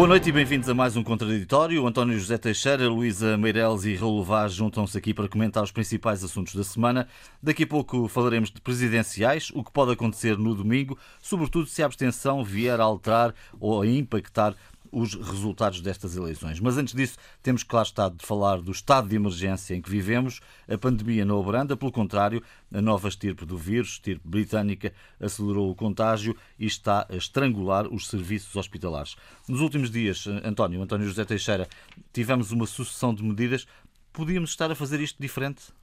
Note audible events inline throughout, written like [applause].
Boa noite e bem-vindos a mais um Contraditório. António José Teixeira, Luísa Meireles e Raul Vaz juntam-se aqui para comentar os principais assuntos da semana. Daqui a pouco falaremos de presidenciais, o que pode acontecer no domingo, sobretudo se a abstenção vier a alterar ou a impactar os resultados destas eleições. Mas antes disso, temos lá estar de falar do estado de emergência em que vivemos. A pandemia não abranda, pelo contrário, a nova estirpe do vírus, estirpe britânica, acelerou o contágio e está a estrangular os serviços hospitalares. Nos últimos dias, António, António José Teixeira, tivemos uma sucessão de medidas. Podíamos estar a fazer isto diferente?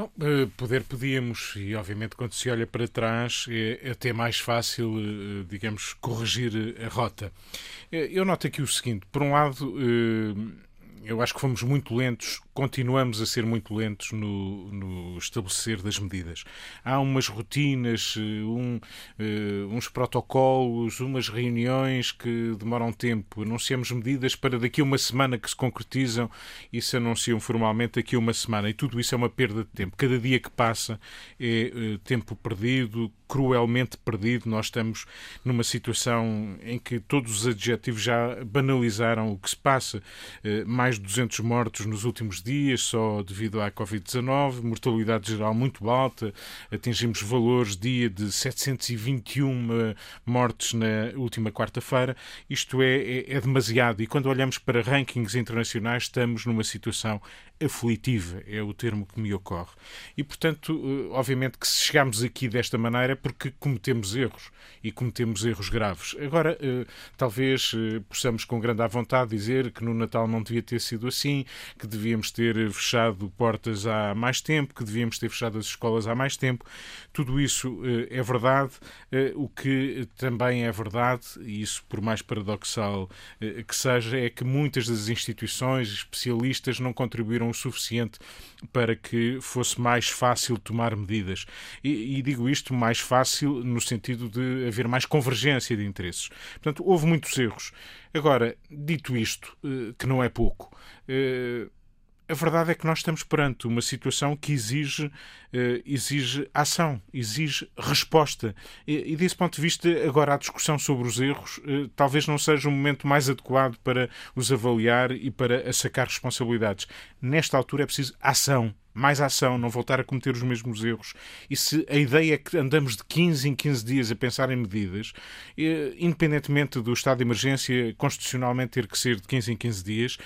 Bom, eh, poder podíamos, e obviamente quando se olha para trás é até mais fácil, eh, digamos, corrigir a rota. Eh, eu noto aqui o seguinte: por um lado, eu acho que fomos muito lentos continuamos a ser muito lentos no, no estabelecer das medidas. Há umas rotinas, eh, um, uh, uns protocolos, umas reuniões que demoram tempo. Anunciamos medidas para daqui a uma semana que se concretizam e se anunciam formalmente daqui a uma semana. E tudo isso é uma perda de tempo. Cada dia que passa é uh, tempo perdido, cruelmente perdido. Nós estamos numa situação em que todos os adjetivos já banalizaram o que se passa. Uh, mais de 200 mortos nos últimos dias só devido à Covid-19, mortalidade geral muito alta, atingimos valores dia de 721 mortes na última quarta-feira. Isto é, é, é demasiado. E quando olhamos para rankings internacionais estamos numa situação aflitiva, é o termo que me ocorre. E, portanto, eh, obviamente que se chegamos aqui desta maneira é porque cometemos erros e cometemos erros graves. Agora, eh, talvez eh, possamos com grande à vontade dizer que no Natal não devia ter sido assim, que devíamos ter fechado portas há mais tempo, que devíamos ter fechado as escolas há mais tempo. Tudo isso é verdade. O que também é verdade, e isso por mais paradoxal que seja, é que muitas das instituições especialistas não contribuíram o suficiente para que fosse mais fácil tomar medidas. E, e, digo isto mais fácil no sentido de haver mais convergência de interesses. Portanto, houve muitos erros. Agora, dito isto, eh, que não é pouco, eh, a verdade é que nós estamos perante uma situação que exige, eh, exige ação, exige resposta. E, e, desse ponto de vista, agora a discussão sobre os erros eh, talvez não seja o momento mais adequado para os avaliar e para sacar responsabilidades. Nesta altura é preciso ação, mais ação, não voltar a cometer os mesmos erros. E se a ideia é que andamos de 15 em 15 dias a pensar em medidas, eh, independentemente do estado de emergência constitucionalmente ter que ser de 15 em 15 dias,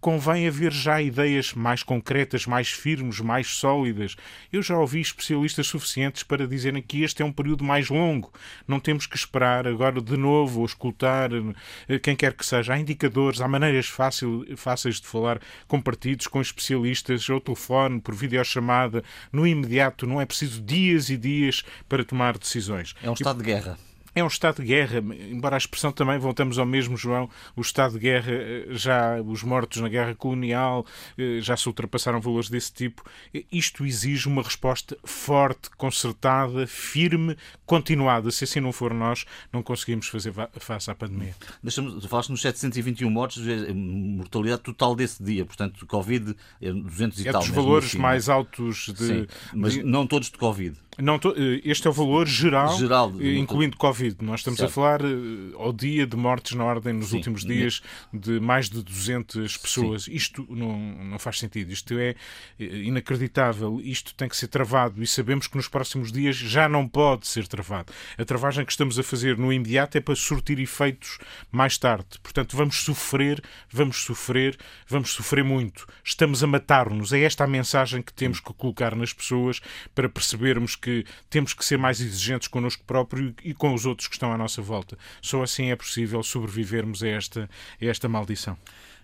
convém haver já ideias mais concretas, mais firmes, mais sólidas. Eu já ouvi especialistas suficientes para dizerem que este é um período mais longo. Não temos que esperar agora de novo ou escutar eh, quem quer que seja. Há indicadores, há maneiras fácil, fáceis de falar com partidos, com especialistas, ao telefone, por videochamada, no imediato. Não é preciso dias e dias para tomar decisões. É um estado de guerra. É um estado de guerra, embora a expressão também, voltamos ao mesmo, João, o estado de guerra, eh, já os mortos na guerra colonial eh, já se ultrapassaram valores desse tipo. Isto exige uma resposta forte, concertada, firme, continuada. Se assim não for nós, não conseguimos fazer face à pandemia. Deixa-me, falaste nos 721 mortos, mortalidade total desse dia, portanto, Covid, 200 é e é tal. É dos valores mais altos de. Sim, mas de... não todos de Covid. Não, eh, este é o valor geral, geral incluindo Covid. Nós estamos certo. a falar eh, ao dia de mortes na ordem nos Sim. últimos dias de mais de 200 pessoas. Sim. Isto não, não faz sentido. Isto é eh, inacreditável. Isto tem que ser travado e sabemos que nos próximos dias já não pode ser travado. A travagem que estamos a fazer no imediato é para surtir efeitos mais tarde. Portanto, vamos sofrer, vamos sofrer, vamos sofrer muito. Estamos a matar-nos. É esta a mensagem que temos que colocar nas pessoas para percebermos que que temos que ser mais exigentes connosco próprio e com os outros que estão à nossa volta. Só assim é possível sobrevivermos a esta, a esta maldição.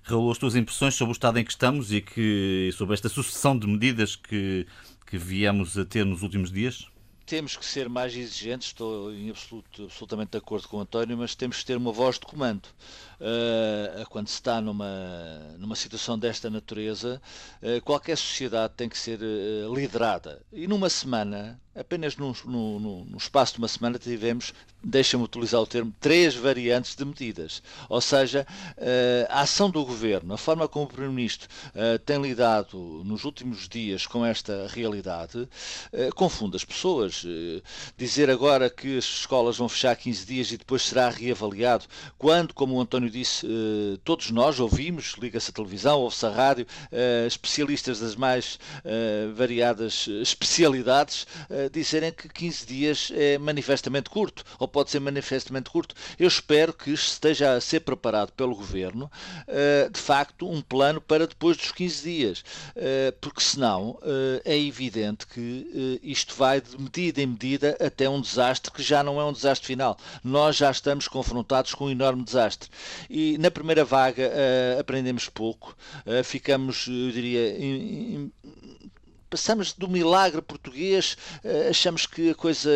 Raul, as tuas impressões sobre o estado em que estamos e que, sobre esta sucessão de medidas que, que viemos a ter nos últimos dias? temos que ser mais exigentes, estou em absoluto, absolutamente de acordo com o António, mas temos que ter uma voz de comando. Uh, quando se está numa, numa situação desta natureza, uh, qualquer sociedade tem que ser uh, liderada. E numa semana, apenas no, no, no, espaço de uma semana tivemos, deixa-me utilizar o termo, três variantes de medidas. Ou seja, a ação do Governo, a forma como o Primeiro-Ministro tem lidado nos últimos dias com esta realidade, confunde as pessoas. Dizer agora que as escolas vão fechar 15 dias e depois será reavaliado, quando, como o António disse, todos nós ouvimos, liga-se a televisão, ouve-se a rádio, especialistas das mais variadas especialidades, dizerem que 15 dias é manifestamente curto, ou pode ser manifestamente curto. Eu espero que esteja a ser preparado pelo Governo, eh, de facto, um plano para depois dos 15 dias, eh, porque senão eh, é evidente que isto vai de medida em medida até um desastre que já não é um desastre final. Nós já estamos confrontados com um enorme desastre. E na primeira vaga aprendemos pouco, ficamos, eu diria, passamos do milagre português, eh, achamos que a coisa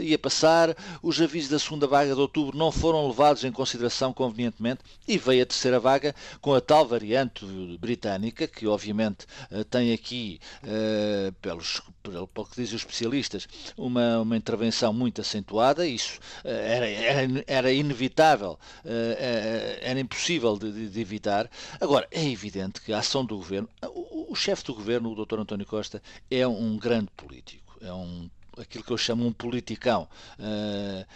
ia passar, os avisos da segunda vaga de outubro não foram levados em consideração convenientemente e veio a terceira vaga com a tal variante britânica, que obviamente tem aqui, pelos, pelo, pelo que dizem os especialistas, uma, uma intervenção muito acentuada, isso era, era, era inevitável, era impossível de, de evitar. Agora, é evidente que a ação do governo, o, o chefe do governo, o Dr. António Costa é um grande político, é um aquilo que eu chamo um politicão, uh,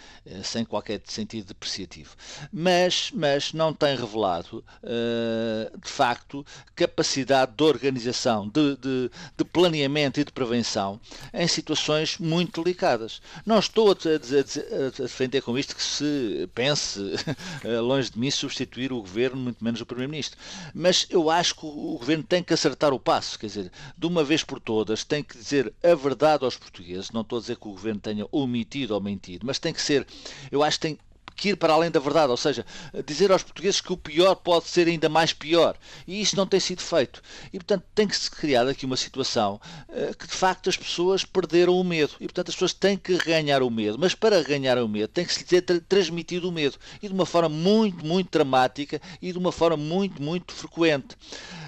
sem qualquer sentido depreciativo. Mas, mas não tem revelado, uh, de facto, capacidade de organização, de, de, de, planeamento e de prevenção em situações muito delicadas. Não estou a, a, a defender com isto que se pense, [laughs] longe de mim, substituir o governo, muito menos o Primeiro-Ministro. Mas eu acho que o governo tem que acertar o passo, quer dizer, de uma vez por todas, tem que dizer a verdade aos portugueses. Não estou a dizer que o governo tenha omitido ou mentido, mas tem que ser, eu acho que tem que ir para além da verdade, ou seja, dizer aos portugueses que o pior pode ser ainda mais pior. E isso não tem sido feito. E, portanto, tem que se criar aqui uma situação uh, que, de facto, as pessoas perderam o medo. E, portanto, as pessoas têm que ganhar o medo. Mas para ganhar o medo, tem que se ter transmitido o medo. E de uma forma muito, muito dramática e de uma forma muito, muito frequente.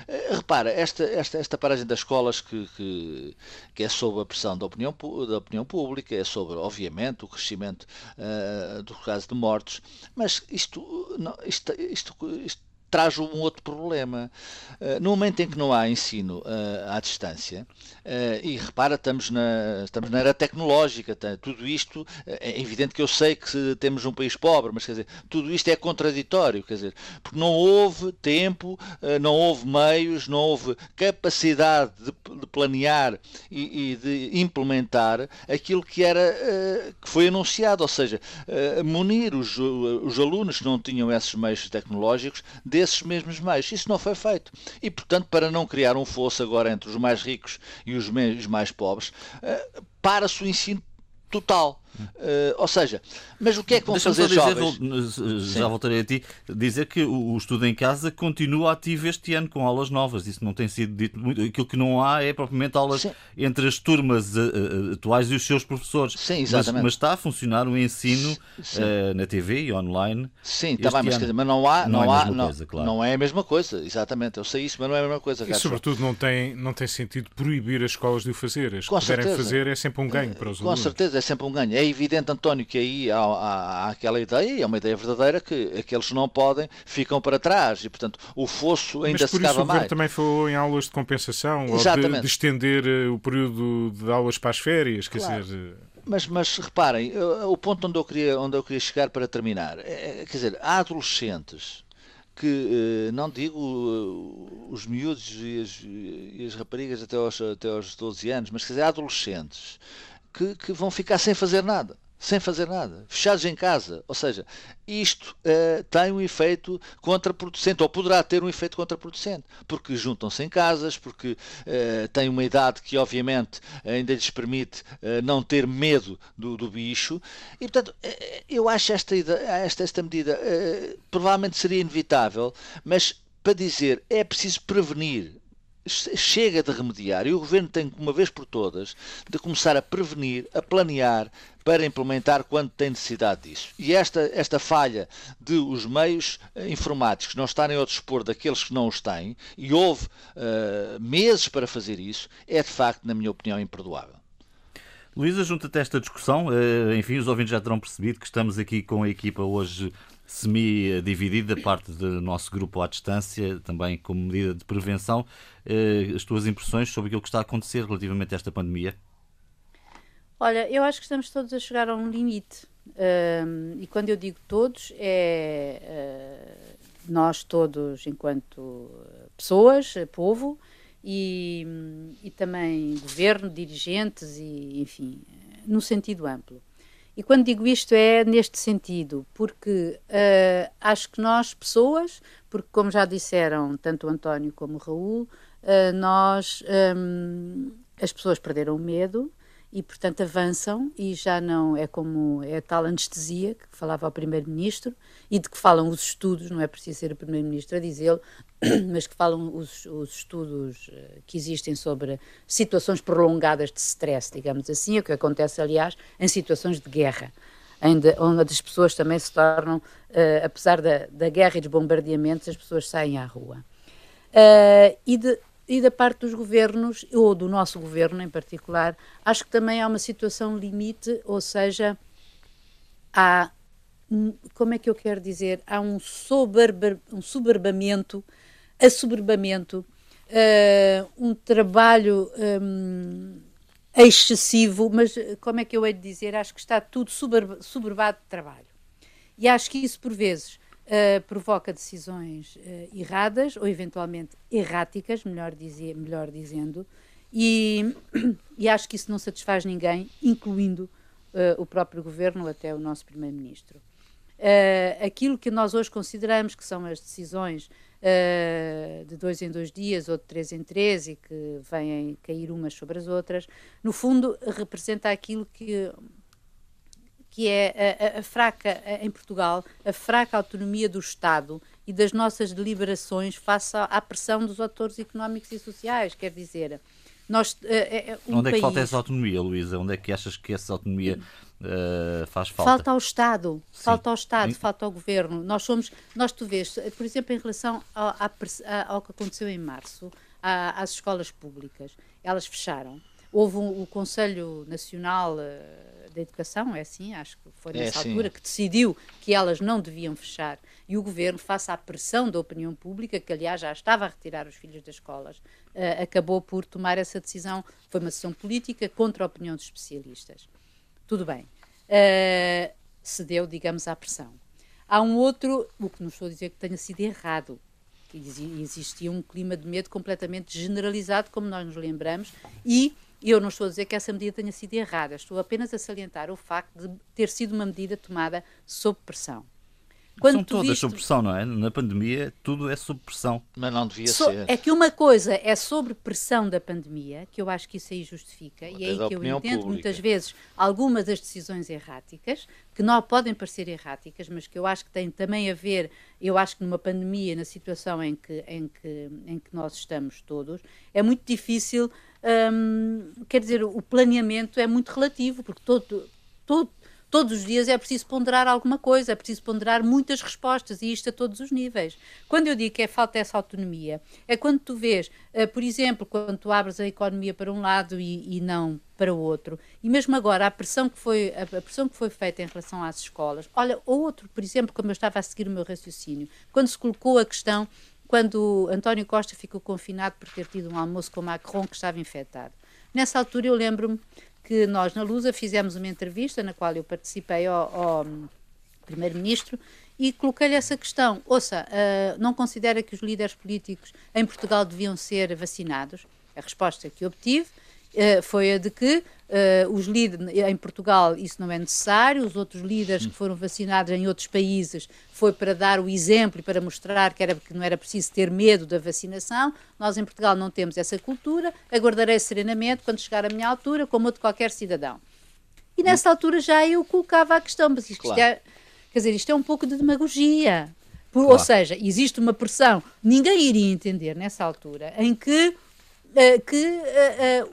Eh, repara, esta, esta, esta paragem das escolas que, que, que, é sob a pressão da opinião, da opinião pública, é sobre, obviamente, o crescimento uh, do caso de mortes, mas isto, não, isto, isto, isto traz um outro problema. Eh, no momento em que não há ensino uh, à distância, uh, e repara, estamos na, estamos na era tecnológica, tá, tudo isto, é evidente que eu sei que temos um país pobre, mas quer dizer, tudo isto é contraditório, quer dizer, porque não houve tempo, não houve meios, não houve capacidade de, planear e, de implementar aquilo que era que foi anunciado, ou seja, munir os, os alunos que não tinham esses meios tecnológicos desses mesmos meios. Isso não foi feito. E, portanto, para não criar um fosso agora entre os mais ricos e os mais pobres, eh, para-se o ensino total. Uh, ou seja, mas o que é que vão fazer dizer, jovens? Já Sim. voltarei a ti. Dizer que o, estudo em casa continua ativo este ano com aulas novas. Isso não tem sido dito muito. Aquilo que não há é propriamente aulas Sim. entre as turmas uh, atuais e os seus professores. Sim, exatamente. Mas, mas está a funcionar o ensino uh, na TV e online. Sim, está bem, mas, dizer, mas não há, não, não é há, não, coisa, claro. não é a mesma coisa, exatamente. Eu sei isso, mas não é a mesma coisa. E sobretudo não tem, não tem sentido proibir as escolas de o fazer. As que puderem fazer é sempre um ganho para os Com alunos. Com certeza, é sempre um ganho. É evidente, António, que aí há, há, há, aquela ideia, e é uma ideia verdadeira, que aqueles que não podem ficam para trás e, portanto, o fosso ainda Mas se cava mais. Mas também falou em aulas de compensação, Exatamente. ou de, de, estender eh, o período de aulas para as férias, claro. quer dizer... Eh, mas, mas reparem, eh, o ponto onde eu queria, onde eu queria chegar para terminar, é, quer dizer, há adolescentes que, não digo os miúdos e as, e as raparigas até aos, até aos 12 anos, mas quer dizer, há adolescentes que, que vão ficar sem fazer nada sem fazer nada, fechados em casa. Ou seja, isto uh, tem um efeito contraproducente, ou poderá ter um efeito contraproducente, porque juntam-se em casas, porque uh, têm uma idade que, obviamente, ainda lhes permite uh, não ter medo do, do bicho. E, portanto, eu acho esta, esta, esta medida provavelmente seria inevitável, mas para dizer é preciso prevenir chega de remediar e o governo tem, uma vez por todas, de começar a prevenir, a planear para implementar quando tem necessidade disso. E esta, esta falha de os meios eh, informáticos não estarem ao dispor daqueles que não os têm, e houve uh, meses para fazer isso, é de facto, na minha opinião, imperdoável. Luísa, junta-te a esta discussão. Enfim, os ouvintes já terão percebido que estamos aqui com a equipa hoje semi-dividida, parte do nosso grupo à distância, também como medida de prevenção. As tuas impressões sobre aquilo que está a acontecer relativamente a esta pandemia? Olha, eu acho que estamos todos a chegar a um limite. e quando eu digo todos, é uh, nós todos, enquanto pessoas, povo, e, e também governo, dirigentes, e enfim, no sentido amplo. E quando digo isto é neste sentido, porque uh, acho que nós, pessoas, porque como já disseram tanto o António como o Raul, uh, nós, um, as pessoas perderam o medo, e, portanto, avançam e já não é como é a tal anestesia que falava o Primeiro-Ministro e de que falam os estudos, não é preciso ser o Primeiro-Ministro a dizê-lo, [coughs] mas que falam os, os, estudos eh, que existem sobre situações prolongadas de stress, digamos assim, o que acontece, aliás, em situações de guerra. Onde as pessoas também se tornam, uh, apesar da, da guerra e dos bombardeamentos, as pessoas saem à rua. Uh, e de, e da parte dos governos, ou do nosso governo em particular, acho que também há uma situação limite, ou seja, há, como é que eu quero dizer, há um, soberba, um soberbamento, assoberbamento, uh, um trabalho um, excessivo, mas como é que eu hei de dizer, acho que está tudo soberbado de trabalho. E acho que isso, por vezes, uh, provoca decisões uh, erradas ou eventualmente erráticas, melhor, dizer, melhor dizendo, e, [coughs] e, acho que isso não satisfaz ninguém, incluindo uh, o próprio governo até o nosso primeiro-ministro. aquilo que nós hoje consideramos que são as decisões de dois em dois dias ou de três em três e que vêm cair umas sobre as outras, no fundo representa aquilo que que é a, a, fraca, em Portugal, a fraca autonomia do Estado e das nossas deliberações face à, à pressão dos atores económicos e sociais. Quer dizer, nós, uh, um Onde é que falta essa autonomia, Luísa? Onde é que achas que essa autonomia uh, faz falta? Falta ao Estado, Sim. falta ao Estado, Sim. falta ao Governo. Nós somos, nós tu vês, por exemplo, em relação ao, ao que aconteceu em março, às escolas públicas, elas fecharam. Houve um, o Conselho Nacional uh, da Educação, é assim, acho que foi é, nessa é, altura, que decidiu que elas não deviam fechar. E o governo, face à pressão da opinião pública, que aliás já estava a retirar os filhos das escolas, uh, acabou por tomar essa decisão. Foi uma decisão política contra a opinião dos especialistas. Tudo bem. Uh, cedeu, digamos, à pressão. Há um outro, o que não estou a dizer que tenha sido errado, existia um clima de medo completamente generalizado, como nós nos lembramos, e e eu não estou a dizer que essa medida tenha sido errada, estou apenas a salientar o facto de ter sido uma medida tomada sob pressão. Quando São todas viste... sob pressão, não é? Na pandemia tudo é sob pressão. Mas não devia so... ser. É que uma coisa é sobre pressão da pandemia, que eu acho que isso aí justifica, Até e é aí que eu entendo pública. muitas vezes algumas das decisões erráticas, que não podem parecer erráticas, mas que eu acho que têm também a ver, eu acho que numa pandemia, na situação em que, em que, em que nós estamos todos, é muito difícil Hum, quer dizer, o planeamento é muito relativo, porque todo, todo, todos os dias é preciso ponderar alguma coisa, é preciso ponderar muitas respostas, e isto a todos os níveis. Quando eu digo que é falta essa autonomia, é quando tu vês, uh, por exemplo, quando tu abres a economia para um lado e, e não para o outro, e mesmo agora a pressão, que foi, a pressão que foi feita em relação às escolas, olha, outro, por exemplo, como eu estava a seguir o meu raciocínio, quando se colocou a questão quando António Costa ficou confinado por ter tido um almoço com Macron que estava infectado. Nessa altura eu lembro-me que nós na Lusa fizemos uma entrevista na qual eu participei ao, ao Primeiro-Ministro e coloquei-lhe essa questão. Ouça, uh, não considera que os líderes políticos em Portugal deviam ser vacinados? A resposta que obtive foi a de que Uh, os líderes em Portugal isso não é necessário, os outros líderes que foram vacinados em outros países foi para dar o exemplo e para mostrar que, era, que não era preciso ter medo da vacinação. Nós em Portugal não temos essa cultura, aguardarei serenamente quando chegar a minha altura, como outro qualquer cidadão. E nessa altura já eu colocava a questão, mas isto, claro. é, quer dizer, isto é um pouco de demagogia. Por, claro. Ou seja, existe uma pressão, ninguém iria entender nessa altura, em que que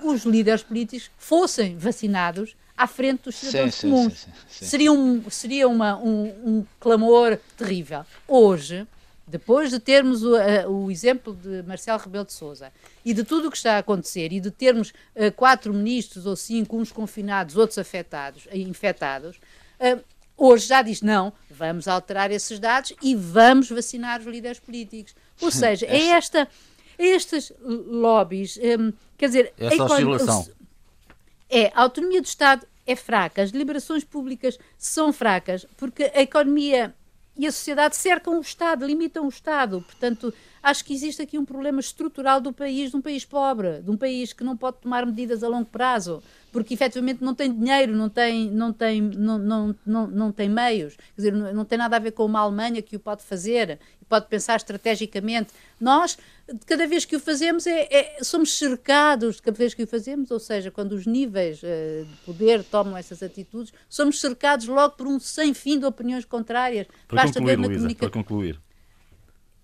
uh, os líderes políticos fossem vacinados à frente dos cidadãos sim, comuns. Sim, sim, seria um, seria uma, um, um clamor terrível. Hoje, depois de termos o, o exemplo de Marcelo Rebelo de Sousa e de tudo o que está a acontecer e de termos uh, quatro ministros ou cinco, uns confinados, outros afetados, infectados, uh, hoje já diz não, vamos alterar esses dados e vamos vacinar os líderes políticos. Ou seja, é esta, estes lobbies, um, quer dizer, essa oscilação. É, a autonomia do Estado é fraca, as liberações públicas são fracas, porque a economia e a sociedade cercam o Estado, limitam o Estado. Portanto, acho que existe aqui um problema estrutural do país, de um país pobre, de um país que não pode tomar medidas a longo prazo porque efetivamente não tem dinheiro, não tem, não tem, não, não, não, não tem meios, quer dizer, não, não tem nada a ver com uma Alemanha que o pode fazer, pode pensar estrategicamente. Nós, cada vez que o fazemos, é, é, somos cercados, cada vez que o fazemos, ou seja, quando os níveis uh, de poder tomam essas atitudes, somos cercados logo por um sem fim de opiniões contrárias. Para Basta concluir, Luísa, comunica... para concluir.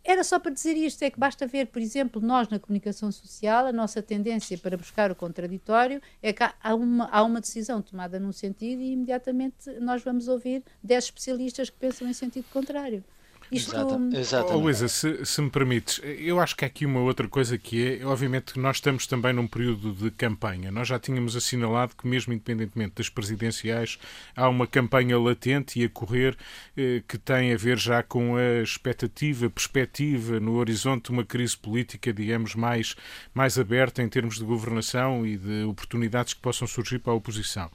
Era só para dizer isto, é que basta ver, por exemplo, nós na comunicação social, a nossa tendência para buscar o contraditório é que há uma, há uma decisão tomada num sentido e imediatamente nós vamos ouvir 10 especialistas que pensam em sentido contrário. Isto... Exatamente. Oh, Luísa, se, se, me permites, eu acho que há aqui uma outra coisa que é, obviamente, que nós estamos também num período de campanha. Nós já tínhamos assinalado que, mesmo independentemente das presidenciais, há uma campanha latente e a correr eh, que tem a ver já com a expectativa, perspectiva no horizonte de uma crise política, digamos, mais, mais aberta em termos de governação e de oportunidades que possam surgir para a oposição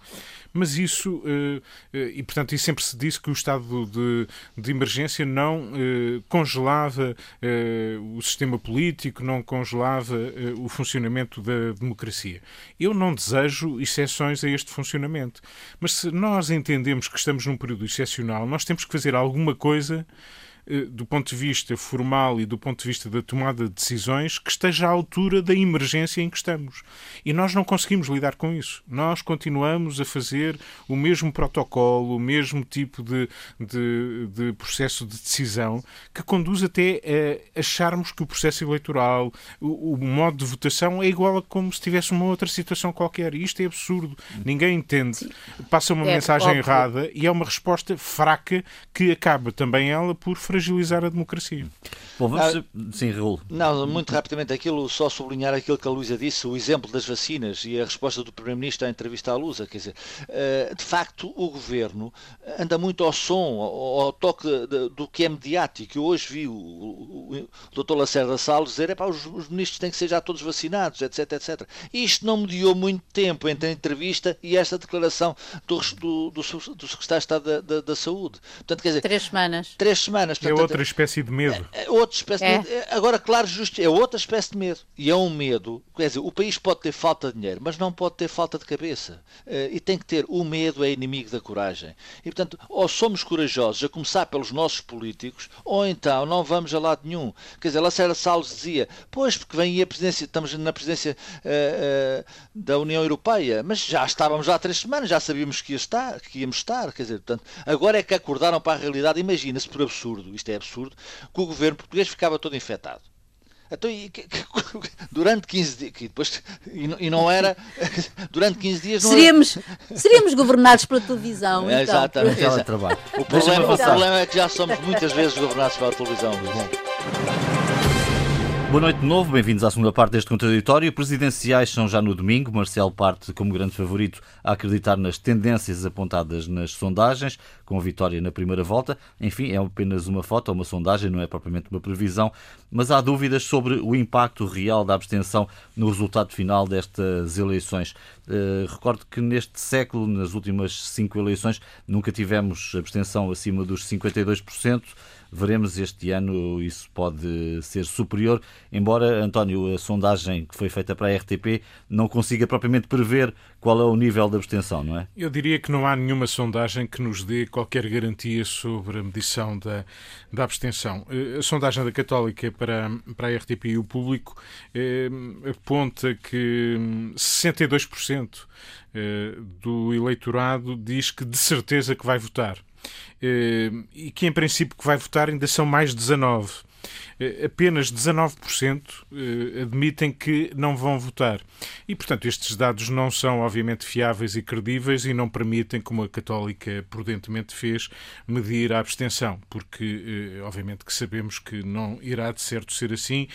mas isso, eh, eh, e portanto, e sempre se disse que o estado de, de emergência não eh, congelava o sistema político, não congelava o funcionamento da democracia. Eu não desejo exceções a este funcionamento, mas se nós entendemos que estamos num período excepcional, nós temos que fazer alguma coisa do ponto de vista formal e do ponto de vista da tomada de decisões, que esteja à altura da emergência em que estamos. E nós não conseguimos lidar com isso. Nós continuamos a fazer o mesmo protocolo, o mesmo tipo de, de, de processo de decisão, que conduz até a acharmos que o processo eleitoral, o, o, modo de votação é igual a como se tivesse uma outra situação qualquer. E isto é absurdo. Ninguém entende. Sim. Passa uma é, mensagem óbvio. errada e é uma resposta fraca que acaba também ela por fragilizar a democracia. Bom, vamos... Ah, Sim, Raul. Não, muito rapidamente, aquilo, só sublinhar aquilo que a Luísa disse, o exemplo das vacinas e a resposta do Primeiro-Ministro à entrevista à Lusa. Quer dizer, eh, de facto, o Governo anda muito ao som, ao, toque do que é mediático. Eu hoje vi o, o, o Dr. Lacerda Salles dizer é os, os ministros têm que ser já todos vacinados, etc, etc. E isto não mediou muito tempo entre a entrevista e esta declaração do, do, do, do Secretário de Estado da, da, da, Saúde. Portanto, quer dizer, três semanas. Três semanas. Portanto, é outra espécie de medo. É, é outra espécie é. de medo. Agora, claro, justo, é outra espécie de medo. E é um medo. Quer dizer, o país pode ter falta de dinheiro, mas não pode ter falta de cabeça. Uh, e tem que ter. O medo é inimigo da coragem. E, portanto, ou somos corajosos, a começar pelos nossos políticos, ou então não vamos a lado nenhum. Quer dizer, Lacerda Salles dizia, pois, porque vem aí a presidência, estamos na presidência uh, uh, da União Europeia, mas já estávamos lá há três semanas, já sabíamos que, ia estar, que íamos estar. Quer dizer, portanto, agora é que acordaram para a realidade. Imagina-se por absurdo, isto é absurdo, que o governo português ficava todo infectado. Então, e, que, que, [laughs] durante 15 dias, que depois, e, não, e, não era, [laughs] durante 15 dias não seríamos, era... seríamos governados pela televisão. É, então. Exatamente. O, problema, o problema é que já somos muitas vezes governados pela televisão. Boa noite de novo, bem-vindos à segunda parte deste contraditório. Presidenciais são já no domingo. Marcelo parte como grande favorito a acreditar nas tendências apontadas nas sondagens, com a vitória na primeira volta. Enfim, é apenas uma foto, uma sondagem, não é propriamente uma previsão, mas há dúvidas sobre o impacto real da abstenção no resultado final destas eleições. Uh, recordo que neste século, nas últimas cinco eleições, nunca tivemos abstenção acima dos 52%. Veremos este ano isso pode ser superior, embora, António, a sondagem que foi feita para a RTP não consiga propriamente prever qual é o nível de abstenção, não é? Eu diria que não há nenhuma sondagem que nos dê qualquer garantia sobre a medição da, da abstenção. Eh, a sondagem da Católica para, para a RTP e o público eh, aponta que 62% eh, do eleitorado diz que de certeza que vai votar. Eh, e que em princípio que vai votar ainda são mais 19. eh, apenas 19% eh, admitem que não vão votar. E, portanto, estes dados não são, obviamente, fiáveis e credíveis e não permitem, como a Católica prudentemente fez, medir a abstenção, porque, obviamente, que sabemos que não irá de certo ser assim.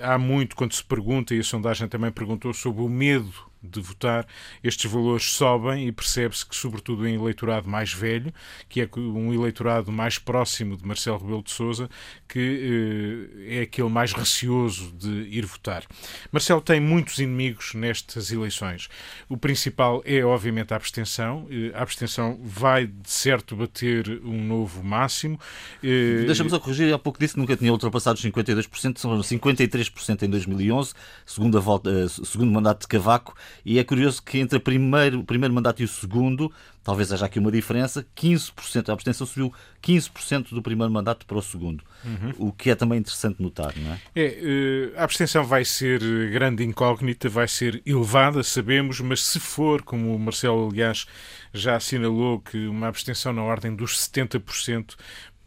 Há muito, quando se pergunta, e a sondagem também perguntou sobre o medo de votar, estes valores sobem e percebe-se que, sobretudo em eleitorado mais velho, que é um eleitorado mais próximo de Marcelo Rebelo de Sousa, que eh, é aquele mais receoso de ir votar. Marcelo tem muitos inimigos nestas eleições. O principal é, obviamente, a abstenção. Eh, a abstenção vai, de certo, bater um novo máximo. Eh, Deixa-me só corrigir, há pouco disse nunca tinha ultrapassado os 52%, são 53% em 2011, segunda volta, segundo mandato de Cavaco, e é curioso que entre primeiro, o primeiro mandato e o segundo, talvez haja aqui uma diferença, 15%, a abstenção subiu 15% do primeiro mandato para o segundo, uhum. o que é também interessante notar, não é? é? Eh, a abstenção vai ser grande incógnita, vai ser elevada, sabemos, mas se for, como o Marcelo, aliás, já assinalou, que uma abstenção na ordem dos 70%,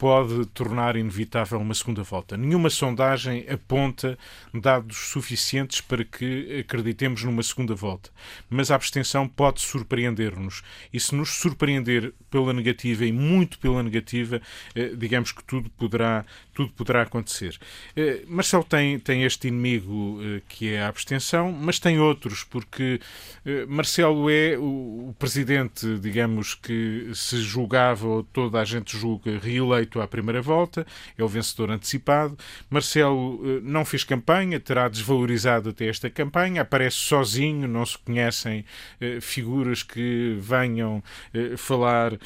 pode tornar inevitável uma segunda volta. Nenhuma sondagem aponta dados suficientes para que acreditemos numa segunda volta. Mas a abstenção pode surpreender-nos. E se nos surpreender pela negativa e muito pela negativa, eh, digamos que tudo poderá, tudo poderá acontecer. Eh, Marcelo tem, tem este inimigo eh, que é a abstenção, mas tem outros, porque Marcelo é o presidente, digamos, que se julgava, ou toda a gente julga, reeleito eleito à primeira volta, é o vencedor antecipado. Marcelo eh, não fez campanha, terá desvalorizado até esta campanha, aparece sozinho, não se conhecem eh, figuras que venham eh, falar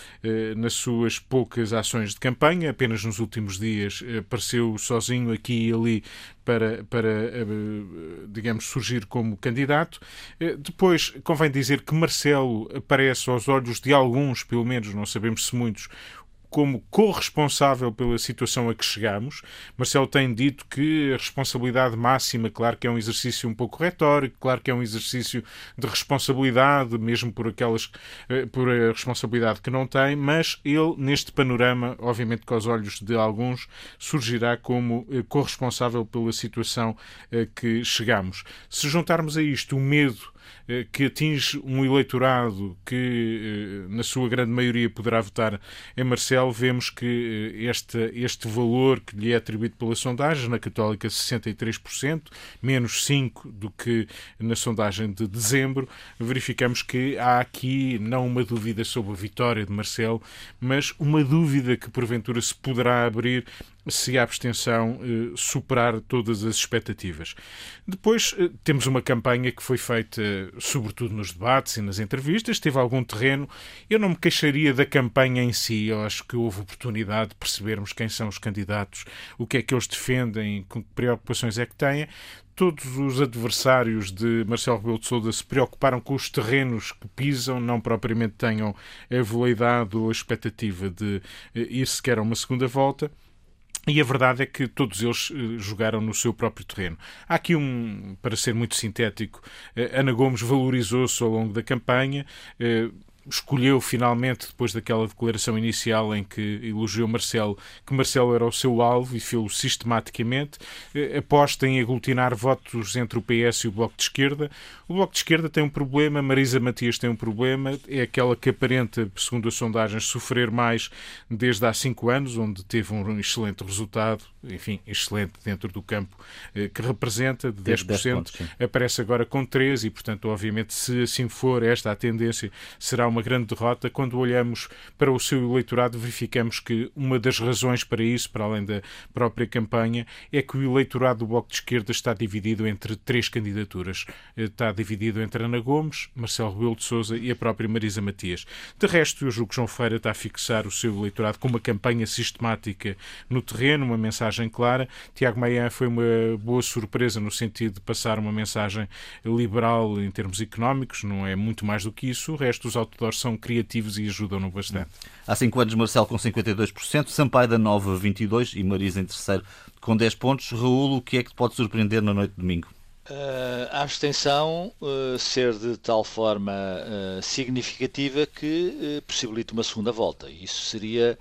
nas suas poucas ações de campanha, apenas nos últimos dias apareceu sozinho aqui e ali para, para digamos, surgir como candidato. Depois, convém dizer que Marcelo aparece aos olhos de alguns, pelo menos, não sabemos se muitos, como corresponsável pela situação a que chegamos. Marcelo tem dito que a responsabilidade máxima, claro que é um exercício um pouco retórico, claro que é um exercício de responsabilidade, mesmo por aquelas eh, por a responsabilidade que não tem, mas ele neste panorama, obviamente com os olhos de alguns, surgirá como eh, corresponsável pela situação a que chegamos. Se juntarmos a isto o medo eh, que atinge um eleitorado que, eh, na sua grande maioria, poderá votar em Marcelo, vemos que eh, este, este valor que lhe é atribuído pela sondagem, na Católica 63%, menos 5% do que na sondagem de dezembro, verificamos que há aqui não uma dúvida sobre a vitória de Marcelo, mas uma dúvida que porventura se poderá abrir se a abstenção eh, superar todas as expectativas. Depois eh, temos uma campanha que foi feita sobretudo nos debates e nas entrevistas, teve algum terreno. Eu não me queixaria da campanha em si, eu acho que houve oportunidade de percebermos quem são os candidatos, o que é que eles defendem, com que preocupações é que têm todos os adversários de Marcelo Rebelo de Sousa se preocuparam com os terrenos que pisam, não propriamente tenham a veleidade ou a expectativa de eh, ir sequer a uma segunda volta. E a verdade é que todos eles eh, jogaram no seu próprio terreno. Há aqui um, para ser muito sintético, eh, Ana Gomes valorizou-se ao longo da campanha, eh, escolheu finalmente, depois daquela declaração inicial em que elogiou Marcelo, que Marcelo era o seu alvo e fez-o sistematicamente, eh, aposta em aglutinar votos entre o PS e o Bloco de Esquerda. O Bloco de Esquerda tem um problema, Marisa Matias tem um problema, é aquela que aparenta, segundo as sondagens, sofrer mais desde há cinco anos, onde teve um excelente resultado, enfim, excelente dentro do campo eh, que representa, de 10%, 10 pontos, aparece agora com 13% e, portanto, obviamente, se assim for esta a tendência, será uma uma grande derrota. Quando olhamos para o seu eleitorado, verificamos que uma das razões para isso, para além da própria campanha, é que o eleitorado do Bloco de Esquerda está dividido entre três candidaturas. Está dividido entre Ana Gomes, Marcelo Rebelo de Sousa e a própria Marisa Matias. De resto, eu julgo que João Feira está a fixar o seu eleitorado com uma campanha sistemática no terreno, uma mensagem clara. Tiago Maia foi uma boa surpresa no sentido de passar uma mensagem liberal em termos económicos, não é muito mais do que isso. O resto, os são criativos e ajudam-no bastante. Há 5 anos, Marcelo com 52%, Sampaio da Nova 22% e Marisa em terceiro com 10 pontos. Raul, o que é que te pode surpreender na noite de domingo? Uh, a abstenção uh, ser de tal forma uh, significativa que possibilita uma segunda volta. Isso seria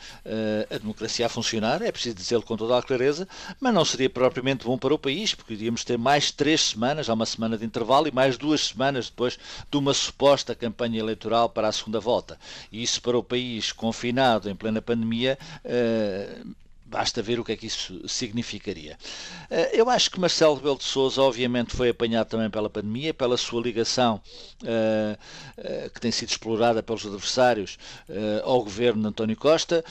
a democracia a funcionar, é preciso dizê-lo com toda a clareza, mas não seria propriamente bom para o país, porque iríamos ter mais três semanas, há uma semana de intervalo, e mais duas semanas depois de uma suposta campanha eleitoral para a segunda volta. E isso para o país confinado em plena pandemia Basta ver o que é que isso significaria. Eh, eu acho que Marcelo Rebelo de Sousa, obviamente, foi apanhado também pela pandemia, pela sua ligação, uh, uh, que tem sido explorada pelos adversários, ao governo de António Costa.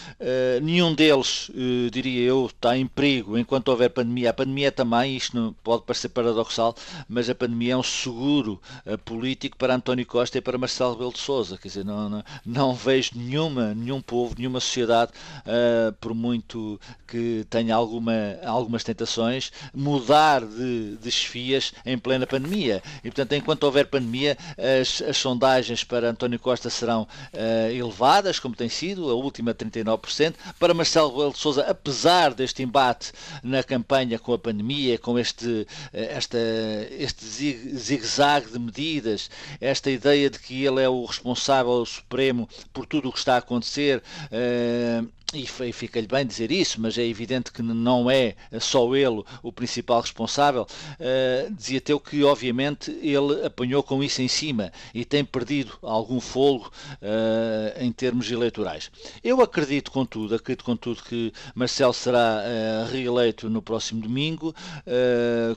nenhum deles, diria eu, está em perigo enquanto houver pandemia. A pandemia também, isto não pode parecer paradoxal, mas a pandemia é um seguro político para António Costa e para Marcelo Rebelo de Sousa. Quer dizer, não, não, não vejo nenhuma, nenhum povo, nenhuma sociedade, por muito que tenha alguma, algumas tentações, mudar de, de esfias em plena pandemia. E, portanto, enquanto houver pandemia, as, as sondagens para António Costa serão uh, elevadas, como tem sido, a última 39%. Para Marcelo Rebelo de Sousa, apesar deste embate na campanha com a pandemia, com este, eh, esta, este zigue-zague de medidas, esta ideia de que ele é o responsável supremo por tudo o que está a acontecer, uh, e fica-lhe bem dizer isso, mas é evidente que não é só ele o principal responsável, uh, dizia Teu que obviamente ele apanhou com isso em cima e tem perdido algum fogo uh, em termos eleitorais. Eu acredito, contudo, acredito contudo que Marcelo será uh, reeleito no próximo domingo,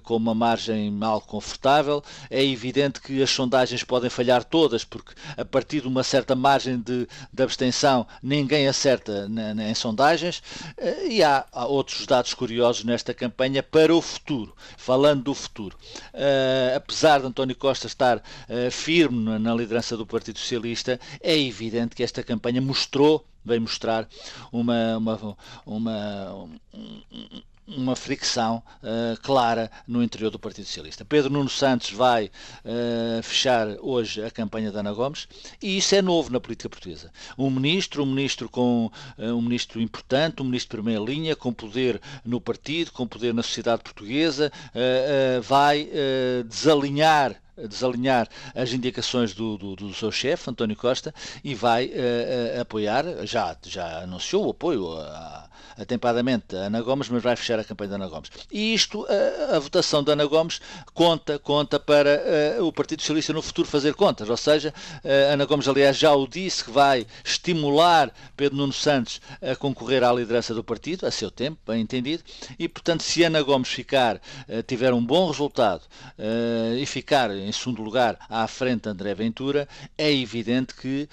com uma margem algo confortável. É evidente que as sondagens podem falhar todas, porque a partir de uma certa margem de, de abstenção ninguém acerta em sondagens, eh, e há, outros dados curiosos nesta campanha para o futuro. Falando do futuro, uh, apesar de António Costa estar uh, firme na liderança do Partido Socialista, é evidente que esta campanha mostrou, vem mostrar, uma, uma, uma um, uma fricção uh, clara no interior do Partido Socialista. Pedro Nuno Santos vai uh, fechar hoje a campanha de Ana Gomes e isso é novo na política portuguesa. Um ministro, um ministro com uh, um ministro importante, um ministro de primeira linha, com poder no partido, com poder na sociedade portuguesa, vai desalinhar desalinhar as indicações do, do, do seu chefe, António Costa, e vai apoiar, já, já anunciou o apoio a, atempadamente a Ana Gomes, mas vai fechar a campanha da Ana Gomes. E isto, a, a votação da Ana Gomes, conta, conta para uh, o Partido Socialista no futuro fazer contas. Ou seja, uh, Ana Gomes, aliás, já o disse que vai estimular Pedro Nuno Santos a concorrer à liderança do partido, a seu tempo, bem entendido, e portanto, se Ana Gomes ficar, uh, tiver um bom resultado e ficar em segundo lugar à frente de André Ventura, é evidente que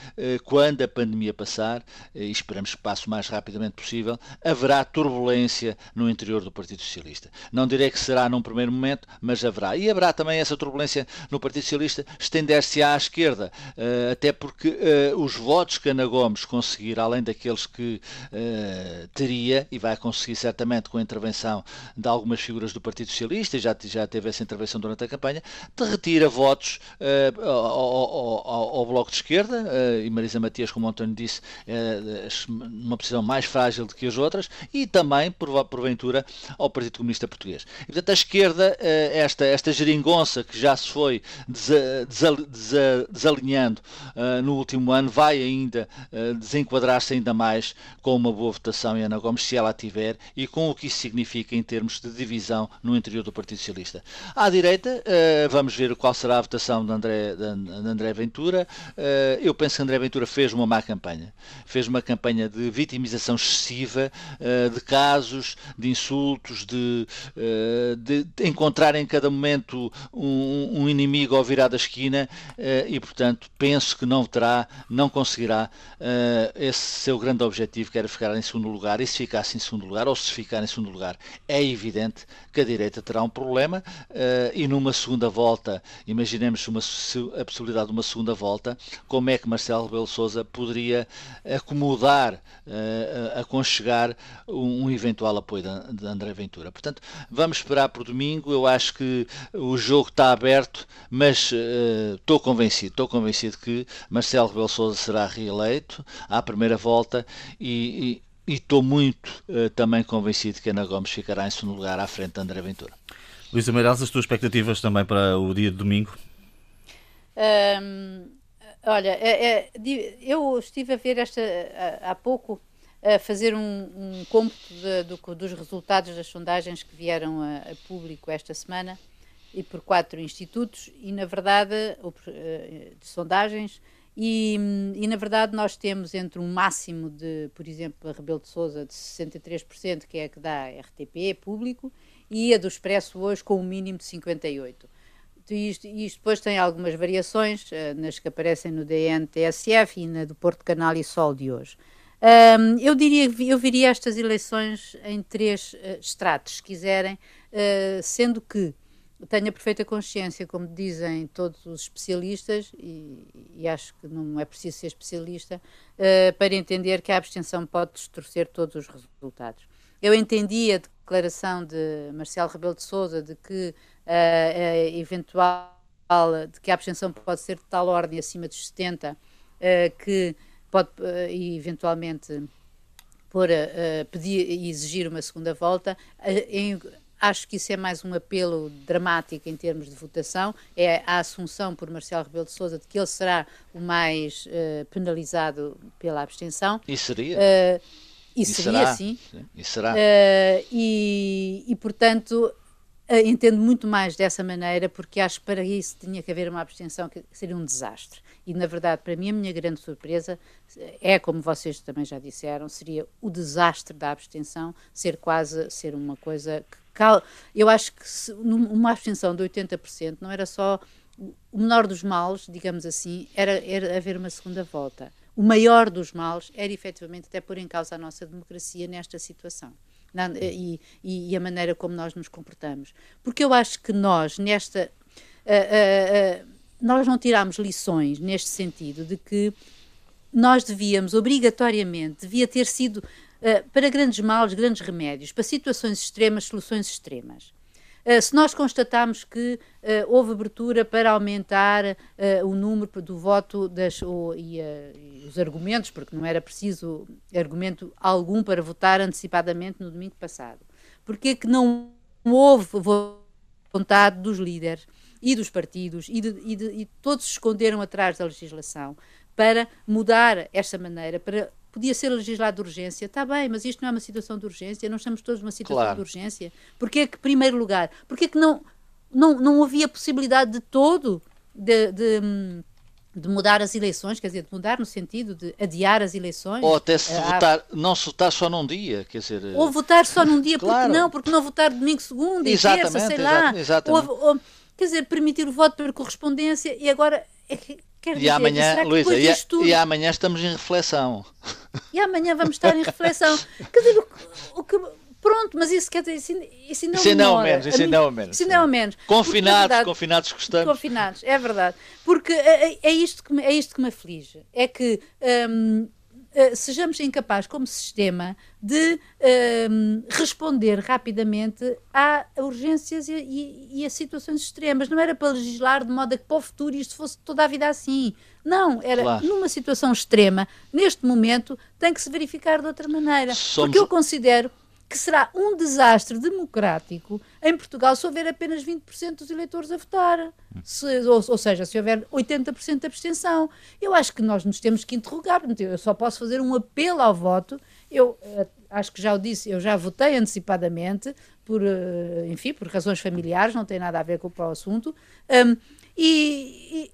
quando a pandemia passar, e esperamos que passe o mais rapidamente possível, haverá turbulência no interior do Partido Socialista. Não direi que será num primeiro momento, mas haverá. E haverá também essa turbulência no Partido Socialista, estender-se à esquerda, uh, até porque uh, os votos que Ana Gomes conseguir, além daqueles que uh, teria, e vai conseguir certamente com a intervenção de algumas figuras do Partido Socialista, já, já teve essa intervenção durante a campanha, te retira votos ao, ao, ao, ao, Bloco de Esquerda, e Marisa Matias, como António disse, numa posição mais frágil do que as outras, e também, porventura, ao Partido Comunista Português. E, portanto, a esquerda, eh, esta, esta geringonça que já se foi desalinhando eh, no último ano, vai ainda eh, desenquadrar-se ainda mais com uma boa votação em Ana Gomes, se ela a tiver, e com o que isso significa em termos de divisão no interior do Partido Socialista. À direita, vamos ver qual será a votação de André, de André Ventura. Eu penso que André Ventura fez uma má campanha. Fez uma campanha de vitimização excessiva de casos, de insultos, de, uh, de, encontrar em cada momento um, um inimigo ao virar da esquina uh, e, portanto, penso que não terá, não conseguirá esse seu grande objetivo, que era ficar em segundo lugar. E se ficasse em segundo lugar, ou se ficar em segundo lugar, é evidente que a direita terá um problema e numa segunda volta, imaginemos uma, a possibilidade de uma segunda volta, como é que Marcelo Rebelo Sousa poderia acomodar, aconchegar um, um eventual apoio de, André Ventura. Portanto, vamos esperar por domingo. Eu acho que o jogo está aberto, mas uh, estou convencido, estou convencido que Marcelo Rebelo Sousa será reeleito à primeira volta e, e estou muito uh, também convencido que Ana Gomes ficará em segundo lugar à frente de André Ventura. Luísa Meireles, as tuas expectativas também para o dia de domingo? Um, olha, é, é, eu estive a ver esta há pouco a fazer um, um cômputo do, dos resultados das sondagens que vieram a, a, público esta semana e por quatro institutos e na verdade eh, de sondagens e, e, na verdade nós temos entre um máximo de, por exemplo, a Rebelo de Sousa de 63%, que é a que dá RTP público, e a do Expresso hoje com um mínimo de 58%. Isto, isto depois tem algumas variações uh, nas que aparecem no DN, TSF e na do Porto Canal e Sol de hoje. Um, eu diria eu viria estas eleições em três uh, estratos, se quiserem, uh, sendo que tenho a perfeita consciência, como dizem todos os especialistas, e, e acho que não é preciso ser especialista, uh, para entender que a abstenção pode distorcer todos os resultados. Eu entendi a declaração de Marcelo Rebelo de Sousa de que uh, eventual de que a abstenção pode ser de tal ordem acima dos 70 uh, que pode uh, eventualmente pôr, uh, pedir e exigir uma segunda volta em Acho que isso é mais um apelo dramático em termos de votação, é a assunção por Marcelo Rebelo de Sousa de que ele será o mais uh, penalizado pela abstenção. E seria? Uh, e, e, seria, será. sim. E será. Uh, e, e, portanto, entendo muito mais dessa maneira, porque acho que para isso tinha que haver uma abstenção que seria um desastre. E, na verdade, para mim, a minha grande surpresa é, como vocês também já disseram, seria o desastre da abstenção ser quase ser uma coisa que eu acho que se, uma abstenção de 80% não era só o menor dos males, digamos assim, era, era haver uma segunda volta. O maior dos males era efetivamente até pôr em causa a nossa democracia nesta situação. e, e, a maneira como nós nos comportamos. Porque eu acho que nós, nesta. Uh, uh, uh, nós não tiramos lições neste sentido de que nós devíamos, obrigatoriamente, devia ter sido eh, para grandes males, grandes remédios, para situações extremas, soluções extremas. Uh, se nós constatarmos que uh, houve abertura para aumentar uh, o número do voto das, e, e, os argumentos, porque não era preciso argumento algum para votar antecipadamente no domingo passado, porque que não houve vontade dos líderes e dos partidos e, de, e, de, e todos se esconderam atrás da legislação para mudar esta maneira, para podia ser legislado de urgência, está bem, mas isto não é uma situação de urgência, não estamos todos numa situação claro. de urgência. Porquê é que, em primeiro lugar, porquê é que não, não, não havia possibilidade de todo de, de, de, mudar as eleições, quer dizer, de mudar no sentido de adiar as eleições? Ou até se ah, votar, não se votar só num dia, quer dizer... Ou votar só num dia, claro. porque não? Porque não votar domingo, segundo e terça, sei lá. Exatamente. Ou, ou, quer dizer, permitir o voto por correspondência e agora... É que, Quer e dizer, amanhã, Luísa, e, tudo... e, amanhã estamos em reflexão. E amanhã vamos estar em reflexão. [laughs] quer dizer, o, o que, pronto, mas isso quer dizer, isso, isso não, ainda é o menos, isso ainda é o menos. Isso ainda é o menos. Confinados, verdade, confinados gostamos. Confinados, é verdade. Porque é, é, é, isto que me, é isto que me aflige. É que hum, uh, sejamos incapazes, como sistema, de uh, responder rapidamente a urgências e, e, e, a situações extremas. Não era para legislar de modo a que para o futuro isto fosse toda a vida assim. Não, era claro. numa situação extrema, neste momento, tem que se verificar de outra maneira. Somos... Porque eu considero que será um desastre democrático em Portugal se houver apenas 20% dos eleitores a votar. Se, ou, ou, seja, se houver 80% de abstenção. Eu acho que nós nos temos que interrogar. Eu só posso fazer um apelo ao voto. Eu uh, acho que já o disse, eu já votei antecipadamente, por, uh, enfim, por razões familiares, não tem nada a ver com o assunto. Um, e,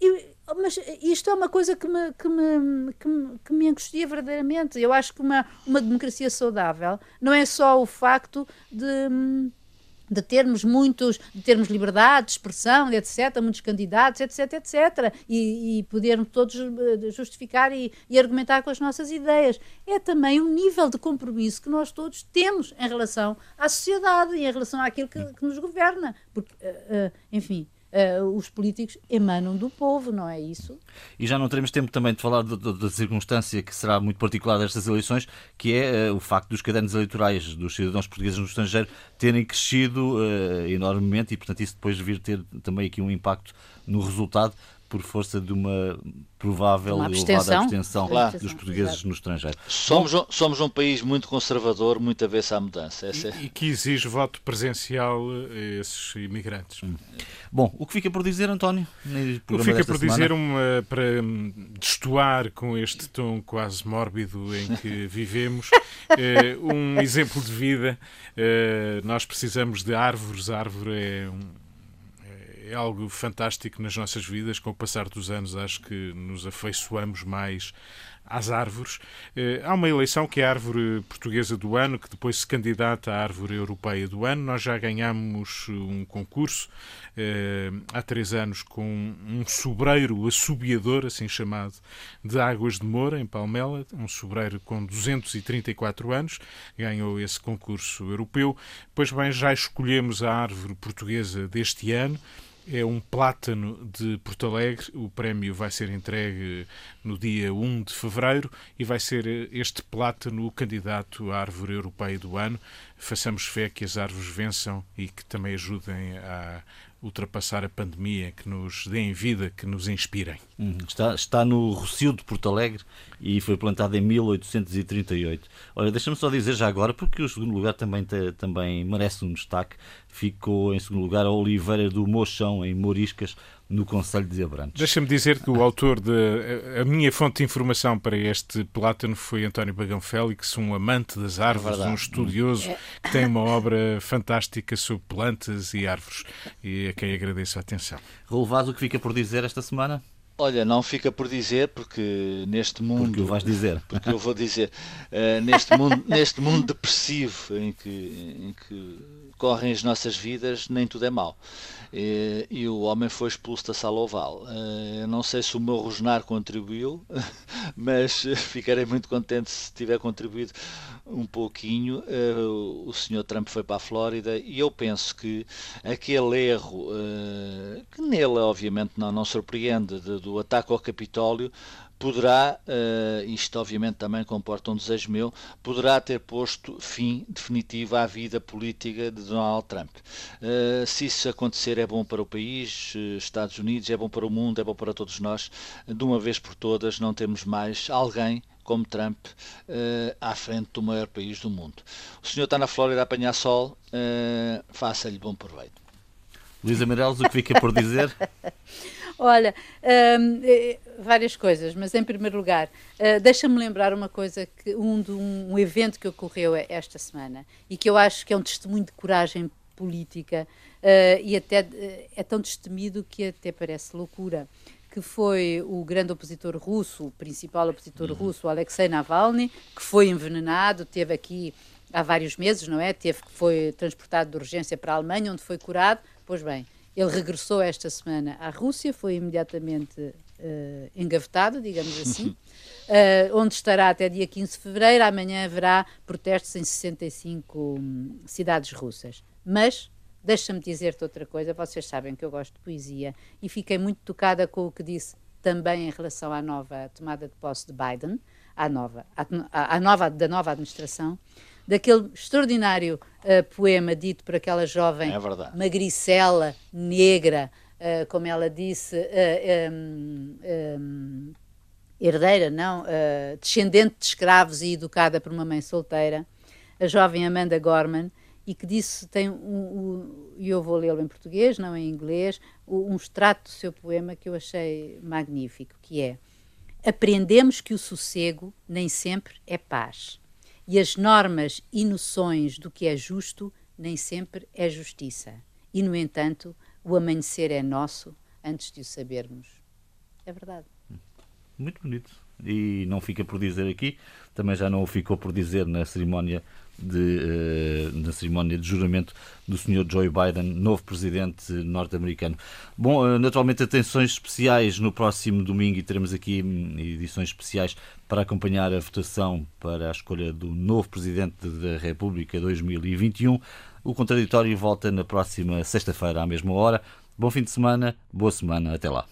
e, e mas isto é uma coisa que me, que me, que me, que me angustia verdadeiramente. Eu acho que uma, uma democracia saudável não é só o facto de, de termos muitos, de termos liberdade de expressão, etc., muitos candidatos, etc., etc., e, e podermos todos eh, justificar e, e, argumentar com as nossas ideias. É também o nível de compromisso que nós todos temos em relação à sociedade e em relação àquilo que, que nos governa. Porque, uh, uh, enfim, uh, os políticos emanam do povo, não é isso? E já não teremos tempo também de falar da circunstância que será muito particular destas eleições, que é uh, o facto dos cadernos eleitorais dos cidadãos portugueses no estrangeiro terem crescido uh, enormemente e, portanto, isso depois vir ter também aqui um impacto no resultado por força de uma provável uma e elevada abstenção claro. dos portugueses Exato. no estrangeiro. Somos um, somos um país muito conservador, muito avesso à mudança. E, é... e, que exige voto presencial a esses imigrantes. Hum. Bom, o que fica por dizer, António? O que fica por semana? dizer, uma, para destoar com este tom quase mórbido em que [laughs] vivemos, eh, um exemplo de vida. Eh, nós precisamos de árvores. A árvore é um é algo fantástico nas nossas vidas. Com o passar dos anos, acho que nos afeiçoamos mais às árvores. Eh, há uma eleição que é a árvore portuguesa do ano, que depois se candidata à árvore europeia do ano. Nós já ganhamos um concurso eh, há três anos com um sobreiro assobiador, assim chamado, de Águas de Moura, em Palmela, um sobreiro com 234 anos, ganhou esse concurso europeu. Pois bem, já escolhemos a árvore portuguesa deste ano é um plátano de Porto Alegre. O prémio vai ser entregue no dia 1 de fevereiro e vai ser este plátano o candidato à árvore europeia do ano. Façamos fé que as árvores vençam e que também ajudem a ultrapassar a pandemia, que nos deem vida, que nos inspirem. Hum, está, está no Rocio de Porto Alegre e foi plantado em 1838. Olha, deixa-me só dizer já agora, porque o segundo lugar também, também merece um destaque. Ficou em segundo lugar a Oliveira do Mochão, em Moriscas, no Conselho de Abrantes. Deixa-me dizer que o autor de. A minha fonte de informação para este plátano foi António Bagão Félix, um amante das árvores, é um estudioso que tem uma obra fantástica sobre plantas e árvores e a quem agradeço a atenção. Relevado o que fica por dizer esta semana? Olha, não fica por dizer, porque neste mundo. Porque o vais dizer. Porque eu vou dizer. Uh, neste, mundo, [laughs] neste mundo depressivo em que, em que correm as nossas vidas, nem tudo é mau. E, e o homem foi expulso da sala oval. Uh, não sei se o meu rosnar contribuiu, [laughs] mas ficarei muito contente se tiver contribuído um pouquinho. Uh, o senhor Trump foi para a Flórida e eu penso que aquele erro, que nele obviamente não, não surpreende, de, do ataque ao Capitólio, poderá, uh, isto obviamente também comporta um desejo meu, poderá ter posto fim definitivo à vida política de Donald Trump. Uh, se isso acontecer é bom para o país, uh, Estados Unidos, é bom para o mundo, é bom para todos nós. De uma vez por todas não temos mais alguém como Trump à frente do maior país do mundo. O senhor está na Flórida a apanhar sol, faça-lhe bom proveito. Luísa Meireles, o que fica por dizer? [laughs] Olha, hum, eh, várias coisas, mas em primeiro lugar, uh, deixa-me lembrar uma coisa, que um, de um, um, evento que ocorreu esta semana e que eu acho que é um testemunho de coragem política uh, e até é tão destemido que até parece loucura que foi o grande opositor russo, o principal opositor uhum. russo, Alexei Navalny, que foi envenenado, teve aqui há vários meses, não é? Teve que foi transportado de urgência para a Alemanha, onde foi curado. Pois bem, ele regressou esta semana à Rússia, foi imediatamente uh, engavetado, digamos assim, uh, onde estará até dia 15 de fevereiro. Amanhã haverá protestos em 65 um, cidades russas. Mas, deixa-me dizer-te outra coisa, vocês sabem que eu gosto de poesia e fiquei muito tocada com o que disse também em relação à nova tomada de posse de Biden, à nova, à, à nova, da nova administração daquele extraordinário uh, poema dito por aquela jovem é magricela, negra, uh, como ela disse, uh, um, um, herdeira, não, descendente de escravos e educada por uma mãe solteira, a jovem Amanda Gorman, e que disse, tem um, um e eu vou lê-lo em português, não em inglês, um extrato do seu poema que eu achei magnífico, que é Aprendemos que o sossego nem sempre é paz e as normas e noções do que é justo nem sempre é justiça. E, no entanto, o amanhecer é nosso antes de o sabermos. É verdade. Muito bonito. E não fica por dizer aqui, também já não o ficou por dizer na cerimónia de, uh, na cerimónia de juramento do Sr. Joe Biden, novo presidente norte-americano. Bom, uh, naturalmente, atenções especiais no próximo domingo e teremos aqui hum, edições especiais para acompanhar a votação para a escolha do novo presidente da República 2021. O contraditório volta na próxima sexta-feira, à mesma hora. Bom fim de semana, boa semana, até lá.